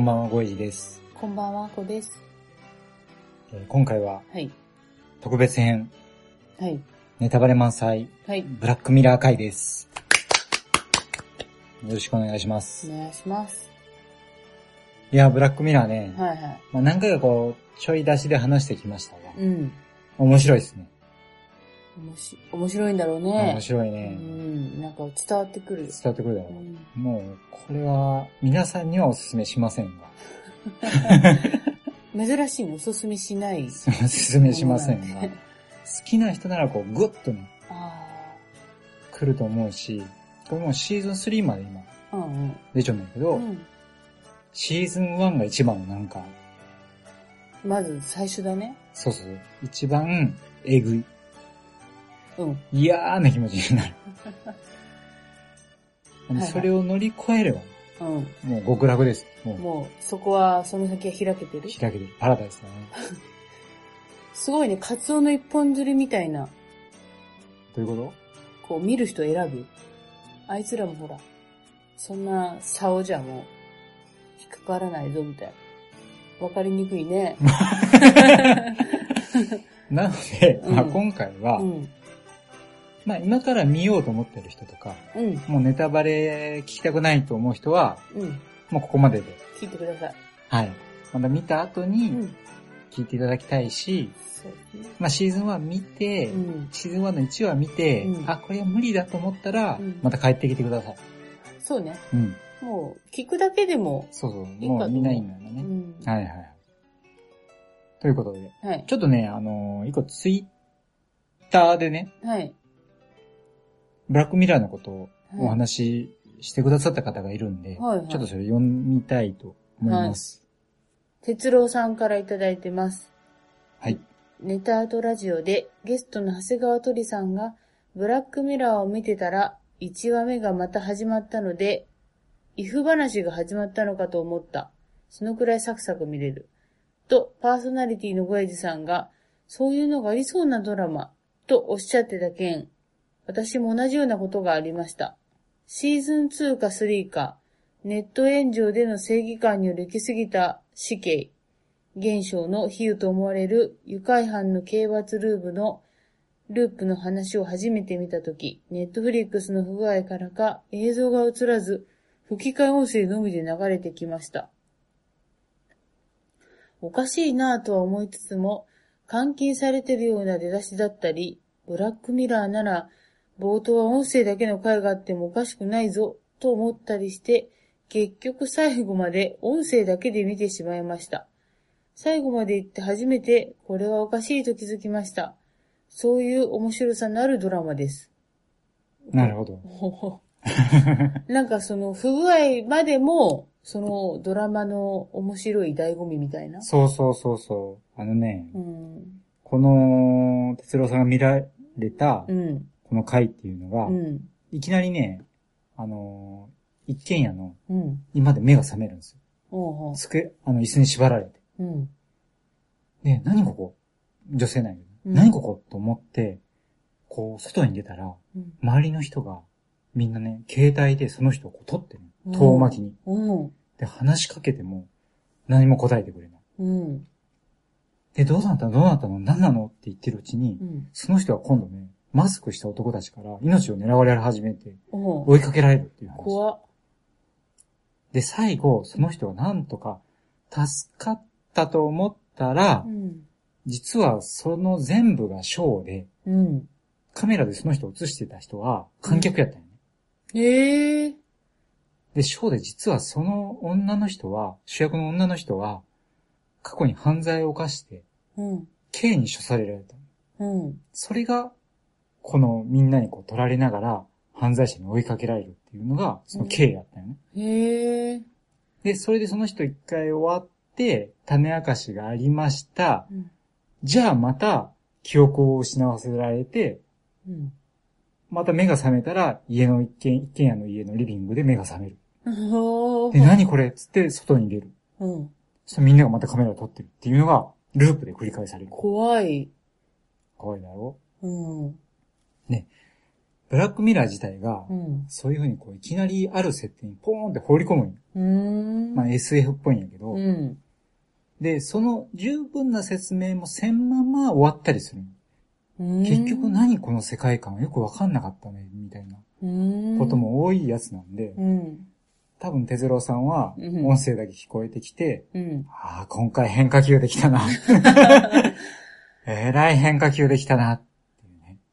こんばんは、ごえじです、こんばんは、こです。えー今回ははい。特別編、はい。ネタバレ満載、はい。ブラックミラー回です。よろしくお願いします。お願いします。いや、ブラックミラーね、はいはい。まあ、何回かこう、ちょい出しで話してきましたが、うん。面白いですね。面白いんだろうね。面白いうね。ん。なんか伝わってくる。伝わってくるだろうんう。もう、これは、皆さんにはお勧めしませんが、珍しいのおすすめしない。お勧めしませんが、好きな人ならこう、グッとね、あ来ると思うし、これもうシーズン3まで今、あ。うんうん。出ちゃうんだけど、うん。シーズン1が一番のなんか、まず最初だね。そうそう、一番えぐい、うん。嫌な気持ちになる。それを乗り越えれば、うん。もう極楽です。もう、もう、そこは、その先は開けてる？開けてる。パラダイスだね。すごいね、カツオの一本釣りみたいな、どういうここう見る人選ぶ？あいつらもほら、そんな竿じゃもう、引っかからないぞみたいな。わかりにくいね。と なので、うんまあ今回は、うん。まあ今から見ようと思ってる人とか、うん。もうネタバレ聞きたくないと思う人は、うん。もうここまでで、聞いてください。はい。また見た後うにん。聞いていただきたいし、そうですね。まあシーズン1見て、うん。シーズン1の1話見て、うんあ、これは無理だと思ったら、うんまた帰ってきてください。そうね。うん。もう、聞くだけでも、そうそう。もう見ないんだよね。うん。はいはい。ということで、はい。ちょっとね、あのー一個ツイッターでね、はい。ブラックミラーのことをはいお話ししてくださった方がいるんで、はいはいちょっとそれ読みたいと思います。哲郎さんからいただいてます。はい。ネタアートラジオでゲストの長谷川鳥さんがブラックミラーを見てたら1話目がまた始まったので、イフ話が始まったのかと思った。そのくらいサクサク見れる。と、パーソナリティのゴエジさんが、そういうのがありそうなドラマ、とおっしゃってた件、私も同じようなことがありました。シーズン2か3か、ネット炎上での正義感による行き過ぎた死刑、現象の比喩と思われる愉快犯の刑罰ループのループの話を初めて見たとき、ネットフリックスの不具合からか映像が映らず、吹き替え音声のみで流れてきました。おかしいなぁとは思いつつも、監禁されてるような出だしだったり、ブラックミラーなら、冒頭は音声だけの回があってもおかしくないぞ、と思ったりして、結局最後まで音声だけで見てしまいました。最後まで行って初めて、これはおかしいと気づきました。そういう面白さのあるドラマです。なるほど。なんかその不具合までも、そのドラマの面白い醍醐味みたいな。そうそうそうそう。あのね、うん。この、哲郎さんが見られたう、ん。この回っていうのが、うん。いきなりね、あのー一軒家のうん。今で目が覚めるんですよ。机、あの、椅子に縛られて。うん。で、何ここ？女性なんやけど、うん何ここと思って、こう、外に出たら、うん。周りの人が、みんなね、携帯でその人をこう撮ってる。遠巻きに。うん。で、話しかけても、何も答えてくれない。うん。で、どうなったの？どうなったの？何なの？って言ってるうちにう、ん。その人は今度ね、マスクした男たちから命を狙われ始めて、追いかけられるっていう話。怖っ。で、最後、その人はなんとか、助かったと思ったらう、ん。実はその全部がショーで、うん。カメラでその人を映してた人は観客やったんよね。ええで、ショーで実はその女の人は、主役の女の人は、過去に犯罪を犯して、うん。刑に処されられた。うん。それが、このみんなにこう取られながら犯罪者に追いかけられるっていうのが、その経緯だったよね。へえ。で、それでその人一回終わって、種明かしがありました。うん。じゃあまた、記憶を失わせられて、うん。また目が覚めたら、家の一軒、一軒家の家のリビングで目が覚める。で、何これっつって、外に出る。うん。そしたらみんながまたカメラを撮ってるっていうのが、ループで繰り返される。怖い。怖いだろ？うん。ブラックミラー自体がう、ん。そういう風にこう、いきなりある設定にポーンって放り込むん。まあ SF っぽいんやけど、うん。で、その十分な説明もせんまま終わったりする結局何この世界観よくわかんなかったね、みたいなうんこと。も多いやつなんで、うん。多分、哲郎さんは、うん音声だけ聞こえてきて、うん。ああ、今回変化球できたな。えらい変化球できたな。っ。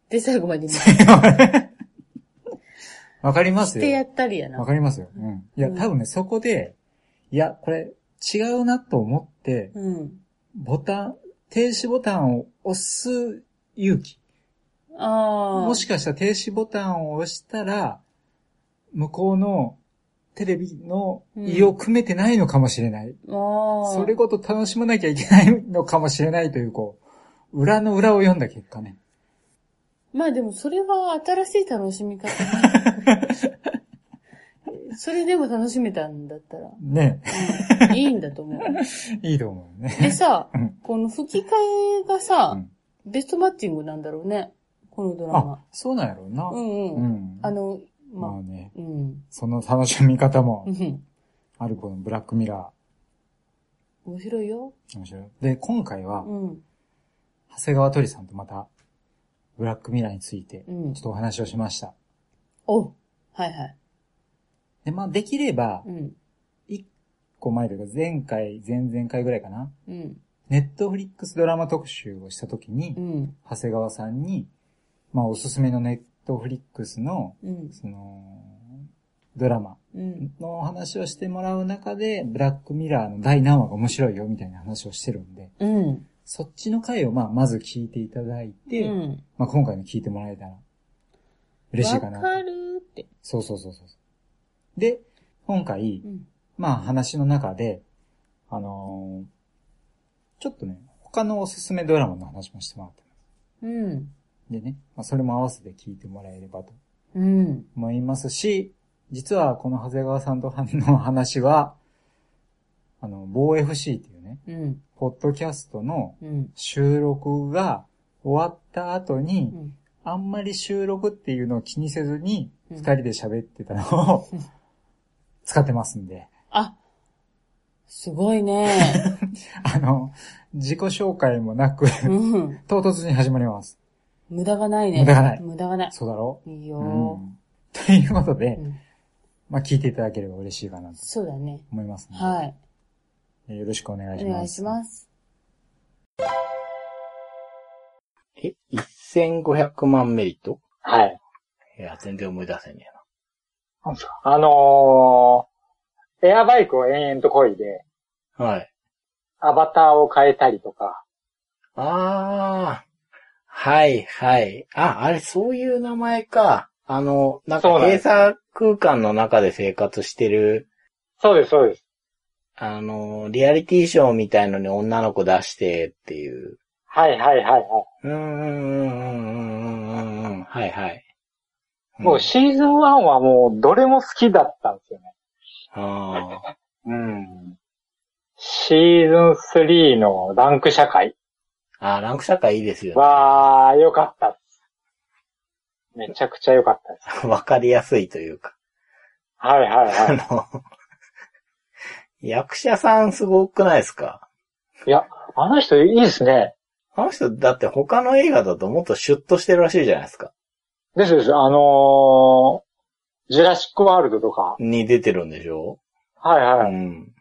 で、最後まで見 わかりますてやよ。ったりやな。わかりますよ。うん。いや、うん多分ね、そこで、いや、これ、違うなと思って、うん。ボタン、停止ボタンを押す勇気。ああ。もしかしたら停止ボタンを押したら、向こうのテレビの意を組めてないのかもしれない。ああ。それごと楽しまなきゃいけないのかもしれないという、こう、裏の裏を読んだ結果ね。まあでもそれは新しい楽しみ方ね それでも楽しめたんだったら、ねうん、いいんだと思う。いいと思うね。でさうん、この吹き替えがさ、うんベストマッチングなんだろうね。このドラマあ。、そうなんやろうな。うんうん。うんあの、まあ、まあね、うん。その楽しみ方もうん。あるこのブラックミラ面白いよ。ー。面白い。で、今回は、うん。長谷川鳥さんとまた、ブラックミラーについて、うんちょっとお話をしました。おはいはい。で、まあ、できればう、ん。一個前というか、前回、前々回ぐらいかな。うん。ネットフリックスドラマ特集をしたときに、うん。長谷川さんに、まあ、おすすめのネットフリックスの、うん。その、ドラマうん。の話をしてもらう中で、ブラックミラーの第何話が面白いよ、みたいな話をしてるんで、うん。そっちの回を、まあ、まず聞いていただいて、うん。まあ、今回の聞いてもらえたら、嬉しいかなと。わかるって。そうそうそうそう。で、今回う、ん。まあ話の中で、あのーちょっとね、他のおすすめドラマの話もしてもらってまうん。す。でね、まあ、それも合わせて聞いてもらえればとうん。思いますし、実はこの長谷川さんとの話は、あの、某 FC っていうね、うん。ポッドキャストのうん。収録が終わった後に、うん。あんまり収録っていうのを気にせずに、うん二人で喋ってたのをうん使ってますんで、あ、すごいね。あの、自己紹介もなく、うん。唐突に始まります。無駄がないね。無駄がない無駄がない。そうだろ？いいううよ、ん。ということで、うんまあ聞いていただければ嬉しいかなとそうだね。思いますので、はい。えーよろしくお願いします。お願いします。え、1500万メリット？はい。いや、全然思い出せねなんですかあのー、エアバイクを延々と漕いで、えな。はい。アバターを変えたりとか、あー。はい、はい。あ、あれ、そういう名前か。あの、なんか閉鎖空間の中で生活してる、そうです、そうです。あの、リアリティショーみたいのに女の子出してっていう。はいはいはいはうん、うん、うん、うん、うん、うん、うん。はい、はい。い。もうシーズン1はもうどれも好きだったんですよね。あうん。シーズン3のランク社会ーあー、ランク社会いいですよね。は良かった。めちゃくちゃ良かったです。わかりやすいというか。はいはいあはの、役者さんすごくないですか？い。いや、あの人いいですね。あの人、だって他の映画だともっとシュッとしてるらしいじゃないですか。ですです。あのー、ジュラシックワールドとか。に出てるんでしょ？はいうはい。ん。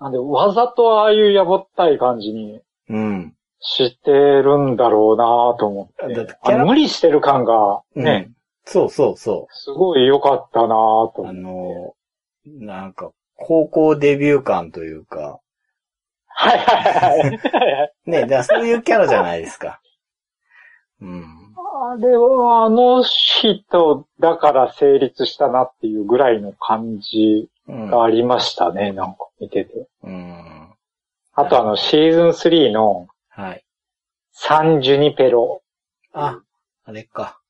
なんで、わざとああいうやぼったい感じにうん。してるんだろうなと思って。だって無理してる感がうん。ね、そうそうそすごい良かったなとう。あ思って。の、なんか、高校デビュー感というか、はいはいはいはい。ね、だからそういうキャラじゃないですか。うん。あれはあの人だから成立したなっていうぐらいの感じうん。がありましたね、なんか見てて。うん。あとあのシーズン3のはい。サンジュニペロ。あ、あれか。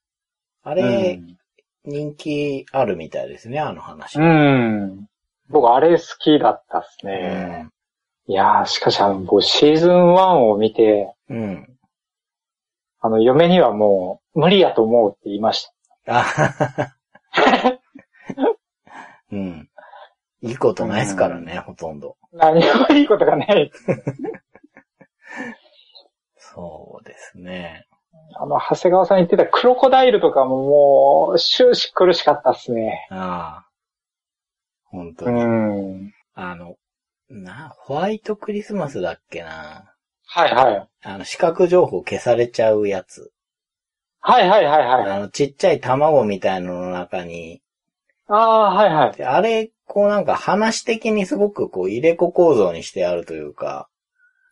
あうれ、ん。人気あるみたいですね、あの話。うん。僕あれ好きだったっすうね。ん。いやー、しかしあの、僕シーズン1を見て、うん。あの、嫁にはもう無理やと思うって言いました。あはははうん。いいことないですからね、ほとんど。何もいいことがない。そうですね。あの、長谷川さん言ってたクロコダイルとかももう終始苦しかったっすね。ああ。本当うに。ん。あの、な、ホワイトクリスマスだっけな。はいはい。あの、視覚情報消されちゃうやつ。はいはいはいはい。あの、ちっちゃい卵みたいのの中に、ああ、はいはい。であれ、こうなんか話的にすごくこう入れ子構造にしてあるというか、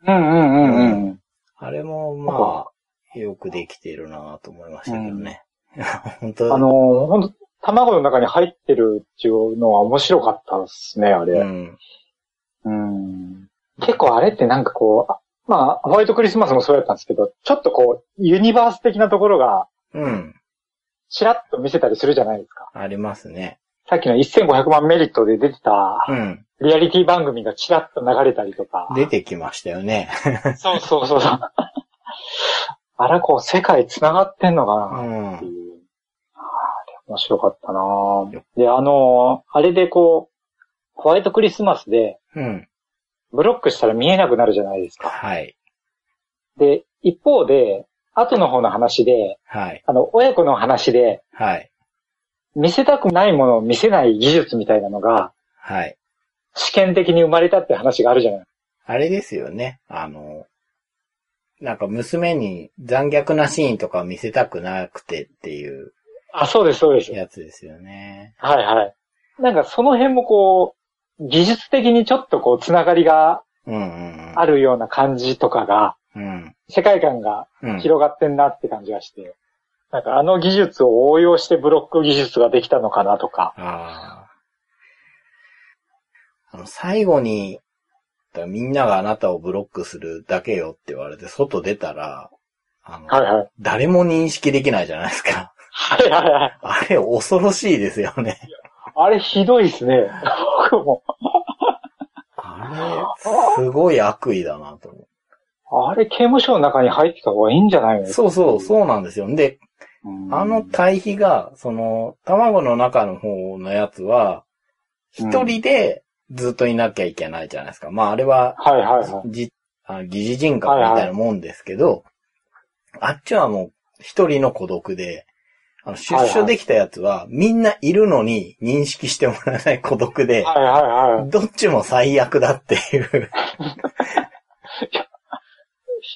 うんうんうんうん。あれもまあ、よくできてるなと思いましたけどね。本当あのー、ほんと、卵の中に入ってるっていうのは面白かったですね、あうれ。ん。うん。結構あれってなんかこう、あまあ、ホワイトクリスマスもそうやったんですけど、ちょっとこう、ユニバース的なところが、うん。ちらっと見せたりするじゃないですか。ありますね。さっきの1500万メリットで出てた、うん。リアリティ番組がちらっと流れたりとか。出てきましたよね。そうそうそうそう。あら、こう、世界繋がってんのかうなってん。いう。あれ面白かったなで、あの、あれでこう、ホワイトクリスマスで、うん。ブロックしたら見えなくなるじゃないですか。はい。で、一方で、後の方の話で、はい。あの、親子の話で、はい。見せたくないものを見せない技術みたいなのが、はい。試験的に生まれたって話があるじゃない。あれですよね。あの、なんか娘に残虐なシーンとか見せたくなくてっていうあ、そうです、そうです。やつですよね。はいはい。なんかその辺もこう、技術的にちょっとこう、つながりが。あるような感じとかが、うん。世界観がうん。広がってんなって感じがして、なんかあの技術を応用してブロック技術ができたのかなとか。ああ。あの、最後に、みんながあなたをブロックするだけよって言われて、外出たら、あの、はいはい。誰も認識できないじゃないですか。はいはいはい。あれ恐ろしいですよね。あれひどいっすね。僕も。あれ、すごい悪意だなと思う。あれ刑務所の中に入ってた方がいいんじゃないの？そうそう、そうなんですよ。で、うんあの対比が、その、卵の中の方のやつは、一人でずっといなきゃいけないじゃないですか。まあ、あれは、はいはいはい。じ、あ疑似人格みたいなもんですけど、あっちはもう一人の孤独で、あの出所できたやつは、みんないるのに認識してもらえない孤独で、はいはいはい。どっちも最悪だっていう。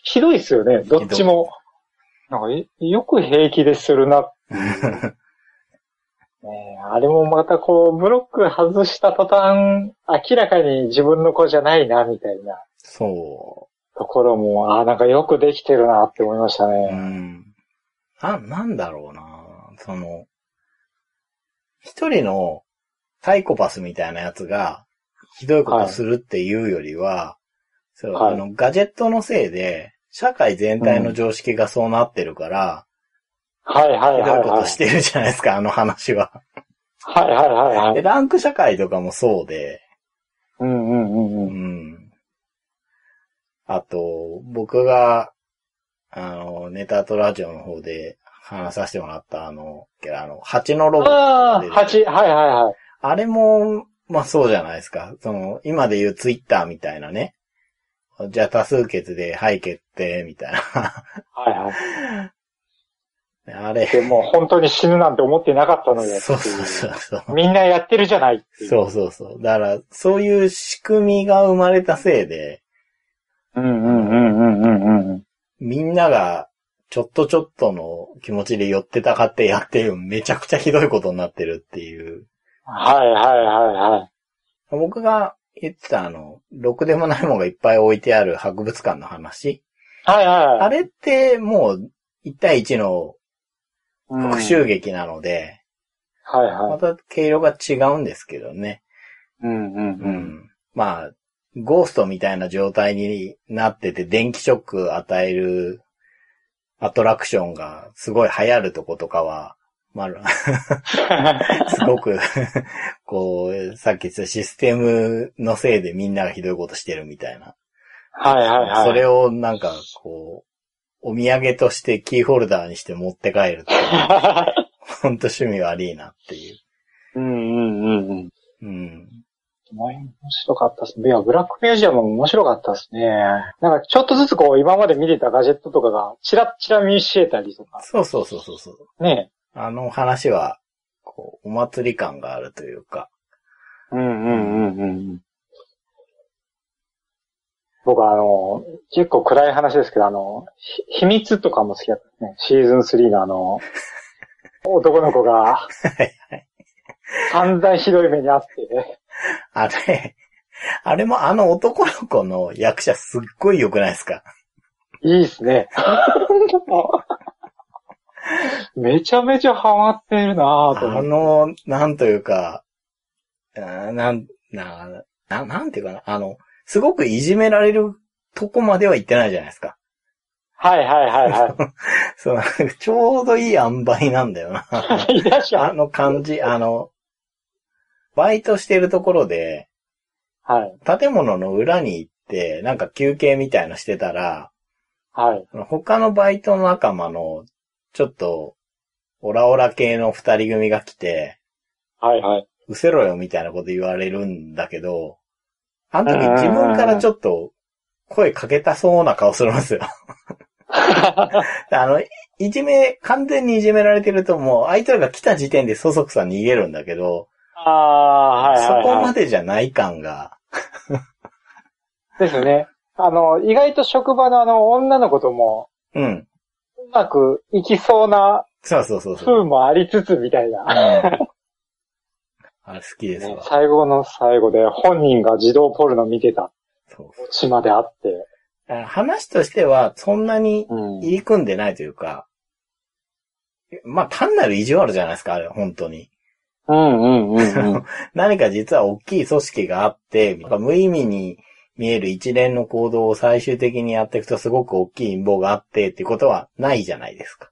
ひどいっすよね。どっちも。なんか、えよく平気でするな。ねえあれもまたこう、ブロック外した途端、明らかに自分の子じゃないな、みたいなそところも、ああ、なんかよくできてるなって思いましたう。うね。ん。な、なんだろうなその、一人のサイコパスみたいなやつが、ひどいことするっていうよりは、そう、はいあの、ガジェットのせいで、社会全体の常識がそうなってるから、はいはいひどはいいはい。ことしてるじゃないですか、あの話は。はいはいはいはで、い。ランク社会とかもそうで、うんうんうんううん。ん。あと、僕が、あの、ネタとラジオの方で話させてもらった、あの、あの、蜂のロボットああ、が出て八、はいはいはい。あれも、まあそうじゃないですか。その、今で言うツイッターみたいなね。じゃあ多数決で、はい決定、みたいな。はいはい。あれ。でも本当に死ぬなんて思ってなかったのよ。そうそうそうそう。みんなやってるじゃないいう。そうそうそう。だから、そういう仕組みが生まれたせいで、うんうんうんうんうんうん。みんなが、ちょっとちょっとの気持ちで寄ってたかってやってるめちゃくちゃひどいことになってるっていう。はいはいはいはい。僕が言ってたあの、ろくでもないものがいっぱい置いてある博物館の話。はいはいはい。あれってもう、1対1のうん復讐劇なので、まはいはい。た毛色が違うんですけどね。うんうんううん。ん。まあ、ゴーストみたいな状態になってて電気ショック与えるアトラクションがすごい流行るとことかは、まあ、すごく、こう、さっき言ったシステムのせいでみんながひどいことしてるみたいな。はいはいはい。それをなんか、こう、お土産としてキーホルダーにして持って帰るっていう、ほんと趣味悪いなっていう。うんうんうんうん。うん。面白かったですね。いや、ブラックミュージアムも面白かったですね。なんかちょっとずつこう、今まで見てたガジェットとかが、チラッチラ見しえたりとか。そうそうそうそうそう。ねあの話は、こう、お祭り感があるというか。うんうんうんうん。僕はあの、結構暗い話ですけど、あの、ひ秘密とかも好きだったね。シーズン3のあの、男の子が、散々ひどい目にあって、あれ、あれもあの男の子の役者すっごい良くないですか？いいっすね。めちゃめちゃハマってるなぁと思あ。の、なんというか、なん、な、な、なんていうかな、あの、すごくいじめられるとこまでは行ってないじゃないですか。はいはいはいは そう、ちょうどいい塩梅なんだよな。あの感じ、あの、バイトしてるところで、はい。建物の裏に行って、なんか休憩みたいのしてたら、はい。他のバイトの仲間の、ちょっと、オラオラ系の二人組が来て、はいはい。うせろよみたいなこと言われるんだけど、あの時自分からちょっと声かけたそうな顔するんですよ。あの、いじめ、完全にいじめられてるともう相手が来た時点でそそくさ逃げるんだけど、ああ、はいはい、はい。そこまでじゃない感が、ですね。あの、意外と職場のあの、女の子とも、うん。うまくいきそうなそうそうそうそう。風もありつつみたいな。うんあれ好きですねわ。最後の最後で本人が児童ポルノ見てたそうオチまであって。話としては、そんなにうん。入り組んでないというか、まあ単なる意地悪じゃないですか、あれ、本当に。うんうんうんうん。何か実は大きい組織があって、なんか無意味に見える一連の行動を最終的にやっていくとすごく大きい陰謀があってってことはないじゃないですか。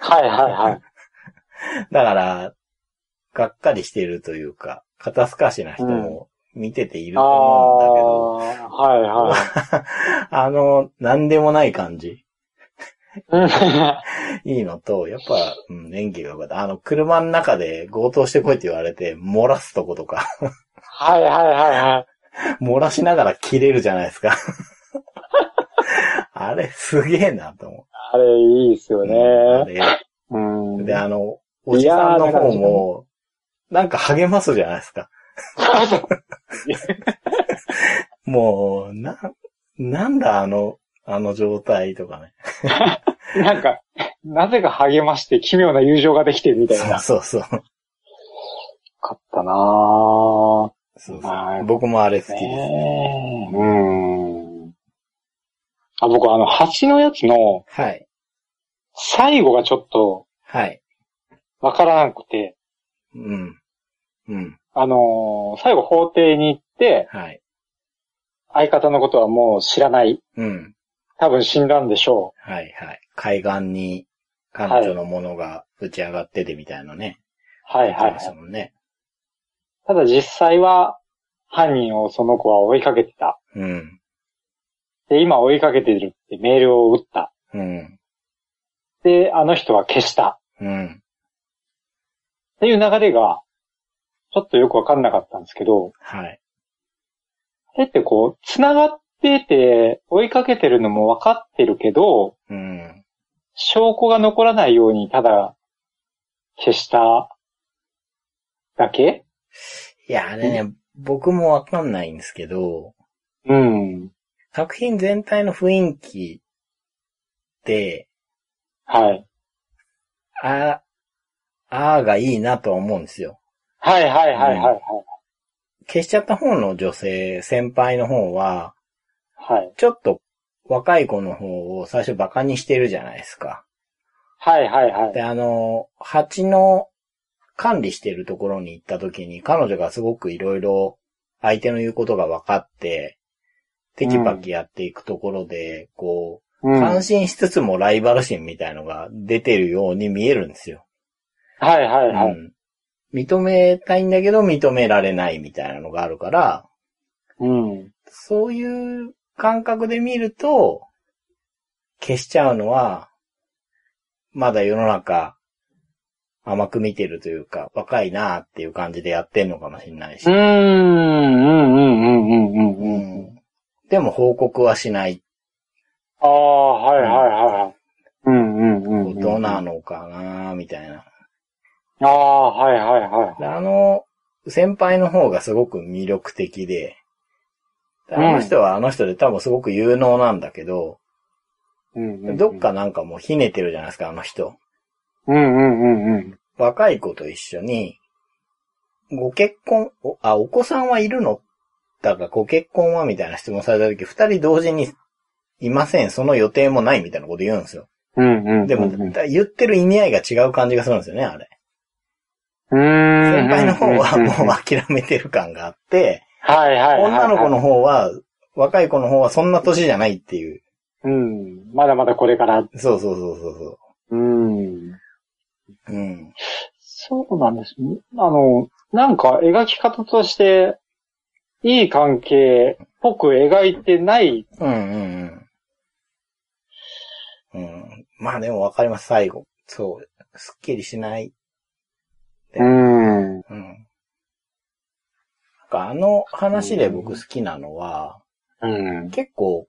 はいはいはい。だから、がっかりしているというか、肩透かしな人も見てているあと思うんだけど、あ、はいはい。あの、なんでもない感じ。う んいいのと、やっぱ、うん、演技が良かった。あの、車の中で強盗してこいって言われて、漏らすとことか、はいはいはいはい。漏らしながら切れるじゃないですか。あれ、すげえなと思あれ、いいっすよう。ね。でうん。で、あの、おじさんの方も、なんか励ますじゃないですか。もう、な、なんだあの、あの状態とかね。なんか、なぜか励まして奇妙な友情ができてるみたいな。そうそうそう。かったなぁ。そうはいそう僕もあれ好きです。ねえ。うん。あ、僕あの、蜂のやつのはい。最後がちょっとはい。わからなくて、うん。うん。あのー最後法廷に行って、はい。相方のことはもう知らない。うん。多分死んだんでしょはいはい。海岸に彼女のものが打ち上がっててみたいなね。う。はいはい、言ってましたもんね。ただ実際は、犯人をその子は追いかけてた。うん。で、今追いかけてるってメールを打った。うん。で、あの人は消した。うん。っていう流れが、ちょっとよくわかんなかったんですけど、はい。あれってこう、繋がってて、追いかけてるのもわかってるけど、うん。証拠が残らないようにただ消しただけ？いや、あれね、僕もわかんないんですけど、うん。作品全体の雰囲気って、はい。あ、あーがいいなとは思うんですよ。はいはいはいはいはい。消しちゃった方の女性、先輩の方は、はい。ちょっと若い子の方を最初バカにしてるじゃないですか。はいはいはい。で、あの、蜂の管理してるところに行った時に、彼女がすごくいろいろ相手の言うことが分かって、テキパキやっていくところで、こう、うん。感心しつつもライバル心みたいのが出てるように見えるんですよ。はいはいはい。うん認めたいんだけど認められないみたいなのがあるから、うん。そういう感覚で見ると、消しちゃうのは、まだ世の中甘く見てるというか、若いなっていう感じでやってんのかもしれないし。うーん、うん、うん、うん、うん、うん。うんでも報告はしない。ああ、はいはいはい。うん、うん、うんうん。どうなのかなみたいな。ああ、はいはいはい。であの、先輩の方がすごく魅力的で、であの人はあの人で多分すごく有能なんだけど、うんうんうんどっ。かなんかもうひねてるじゃないですか、あの人。うんうんうんうん。若い子と一緒に、ご結婚、おあ、お子さんはいるの？だからご結婚は？みたいな質問された時、二人同時にいません、その予定もないみたいなこと言うんですよ。うんうん。でも、だ言ってる意味合いが違う感じがするんですよね、あれ。うーん。先輩の方はもう諦めてる感があって、はいはいはい。女の子の方は、若い子の方はそんな年じゃないっていう。うん。まだまだこれから。そうそうそうそうそうん。う。うん。そうなんです。あの、なんか描き方として、いい関係っぽく描いてない。うんうんうん。うん。まあでもわかります、最後。そう。すっきりしない。うん。うん。かあの話で僕好きなのは、うん。結構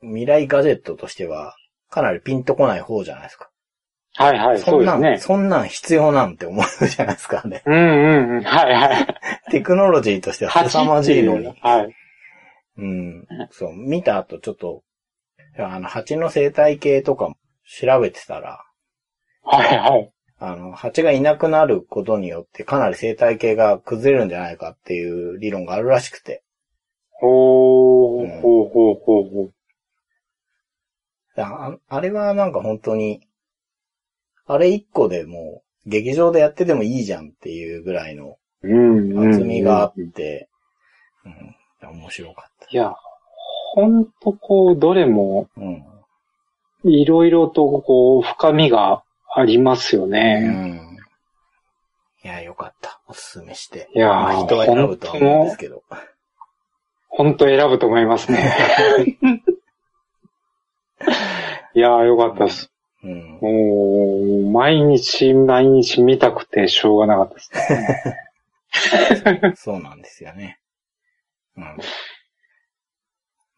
未来ガジェットとしては、かなりピンとこない方じゃないですか。はいはい、そうんですね。そんなん必要なんて思うじゃないですかね。うんうんうん。はいはい。テクノロジーとしては凄まじいのに。はい。うん。そう、見た後ちょっと、あの、蜂の生態系とかも調べてたら、はいはい。あの、蜂がいなくなることによってかなり生態系が崩れるんじゃないかっていう理論があるらしくて。ほー、うんほうほうほうほう。ああれはなんか本当に、あれ一個でもう、劇場でやっててもいいじゃんっていうぐらいの。厚みがあって、うん、面白かっいや、ほんとこう、どれも、た。うん。いろいろとこう、深みがありますようね。ん。いや、よかった。おすすめして。いやーまあ人は選ぶとは思うんですけど。ほんと選ぶと思いますね。いやー、よかったです。うん。もう、毎日毎日見たくてしょうがなかったですね。そうなんですよね。うん。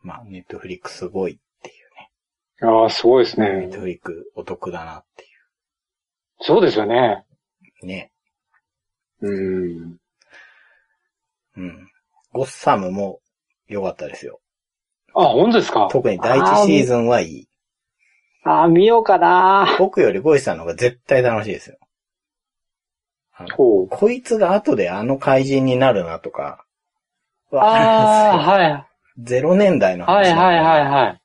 まあ、ネットフリックすごいっていうああ、すごいですね。ネッねト。フリックお得だなっていそうですよね。う。ね。うん。うん。ゴッサムも良かったですよ。あ、本当ですか？特に第一シーズンはいい。あー、見ようかな僕よりゴイさんの方が絶対楽しいですよ。こいつが後であの怪人になるなとか。わかああ、はい。ゼロ年代のはい話だからはいはいはい。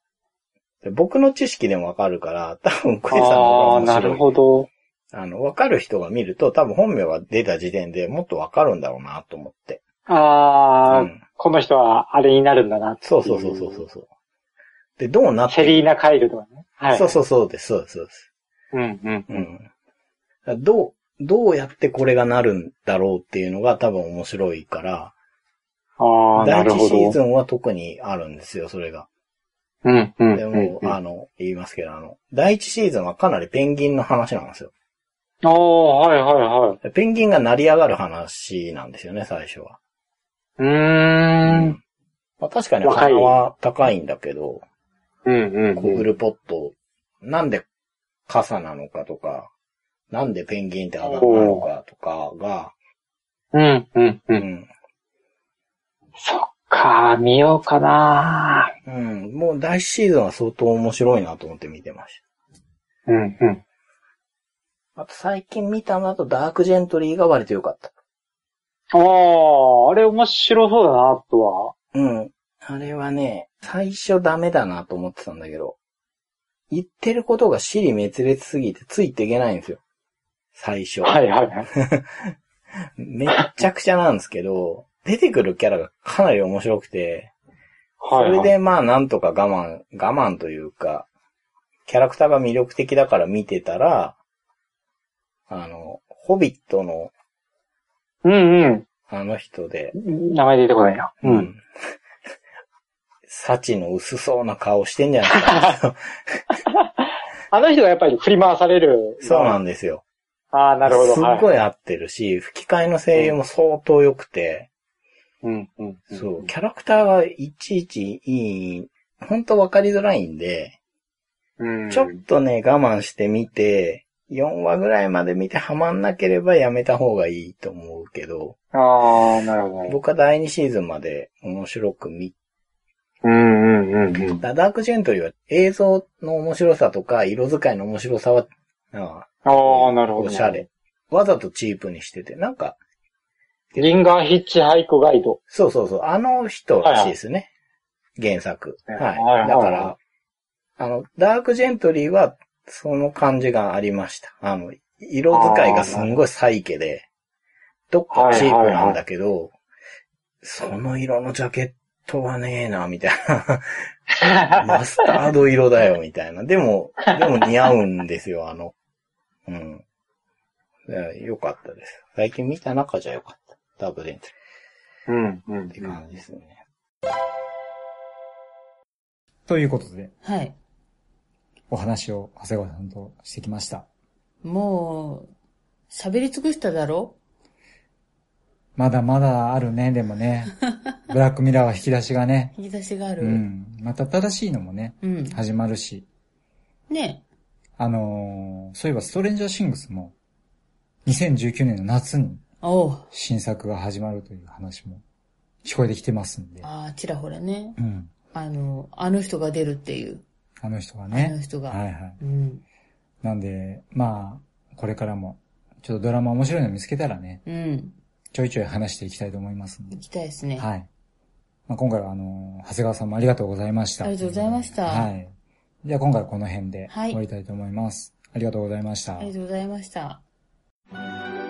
で僕の知識でもわかるから、多分ゴイさんの方がああ、面白い。なるほど。あの、わかる人が見ると、多分本名が出た時点でもっとわかるんだろうなと思って。ああ、うんこの人はあれになるんだなっていそうそうそうそうそうそう。で、どうなって？セリーナ・カイルとかね。はい。そうそうそうです、そうです、そうです。うんうんううん。ん。どう、どうやってこれがなるんだろうっていうのが多分面白いから、ああ、な第るほど一シーズ。ンは特にあるんですよ、それが。うんうんでうんも、うん。あの、言いますけど、あの、第一シーズンはかなりペンギンの話なんですよ。ああ、はいはいはい。ペンギンが成り上がる話なんですよね、最初は。うーん。まあ、確かに鼻は高いんだけど、うんうんうん。コグルポット、なんで傘なのかとか、なんでペンギンってあだ名なのかとかが、うんうんう。うんん、そっか、見ようかな。うん、もう第一シーズンは相当面白いなと思って見てましうんうん。た。あと最近見たのだとダークジェントリーが割と良かった。ああ、あれ面白そうだな、とは。うん。あれはね、最初ダメだなと思ってたんだけど、言ってることが尻滅裂すぎてついていけないんですよ。最初。はいはいはい。めっちゃくちゃなんですけど、出てくるキャラがかなり面白くて、そ。れでまあなんとか我慢、我慢というか、キャラクターが魅力的だから見てたら、あの、ホビットのうんあの人で、うん。名前出てこないな。う。。幸の薄そうな顔してんじゃないか。あの人がやっぱり振り回される。そうなんですよ。ああ、なるほど。すっはいごい合ってるし、吹き替えの声優も相当良くて、うんうん。そう、キャラクターがいちいちいい、ほんとわかりづらいんで、うん。ちょっとね、我慢してみて、4話ぐらいまで見てハマんなければやめた方がいいと思うけど、ああ、なるほど。僕は第2シーズンまで面白く見うんうんうんうん。た。ダークジェントリーは映像の面白さとか色使いの面白さは、ああなるほど。おしゃれ。。わざとチープにしてて、なんか、リンガーヒッチハイクガイド。そうそうそう、あの人らしいですね。原作。はいはい。はいはいだから、あの、ダークジェントリーは、その感じがありました。あの、色使いがすんごいサイケで、どっかチープなんだけど、その色のジャケットはねえな、みたいな。マスタード色だよ、みたいな。でも、でも似合うんですよ、あの。うん。いやよかったです。最近見た中じゃよかった。ダークジェントリーうんうん。って感じですね。ということで、はい。お話を長谷川さんとしてきました。もう、喋り尽くしただろ？まだまだあるね、でもね。ブラックミラーは引き出しがね。引き出しがある。う。ん。また新しいのもね、うん。始まるし。ねあのーそういえばストレンジャーシングスも、2019年の夏におう。新作が始まるという話も聞こえてきてますんで。ああ、ちらほらね。うん。あの、あの人が出るっていう。あの人があね。の人が。はいはい。うん。なんで、まあ、これからも、ちょっとドラマ面白いの見つけたらね、うん。ちょいちょい話していきたいと思いますんで行。きたいですね。はい。まあ、今回はあの、長谷川さんもありがとうございました。ありがとうございましたはい。じゃあ今回はこの辺ではい終わりたいと思います。ありがとうございました。ありがとうございました。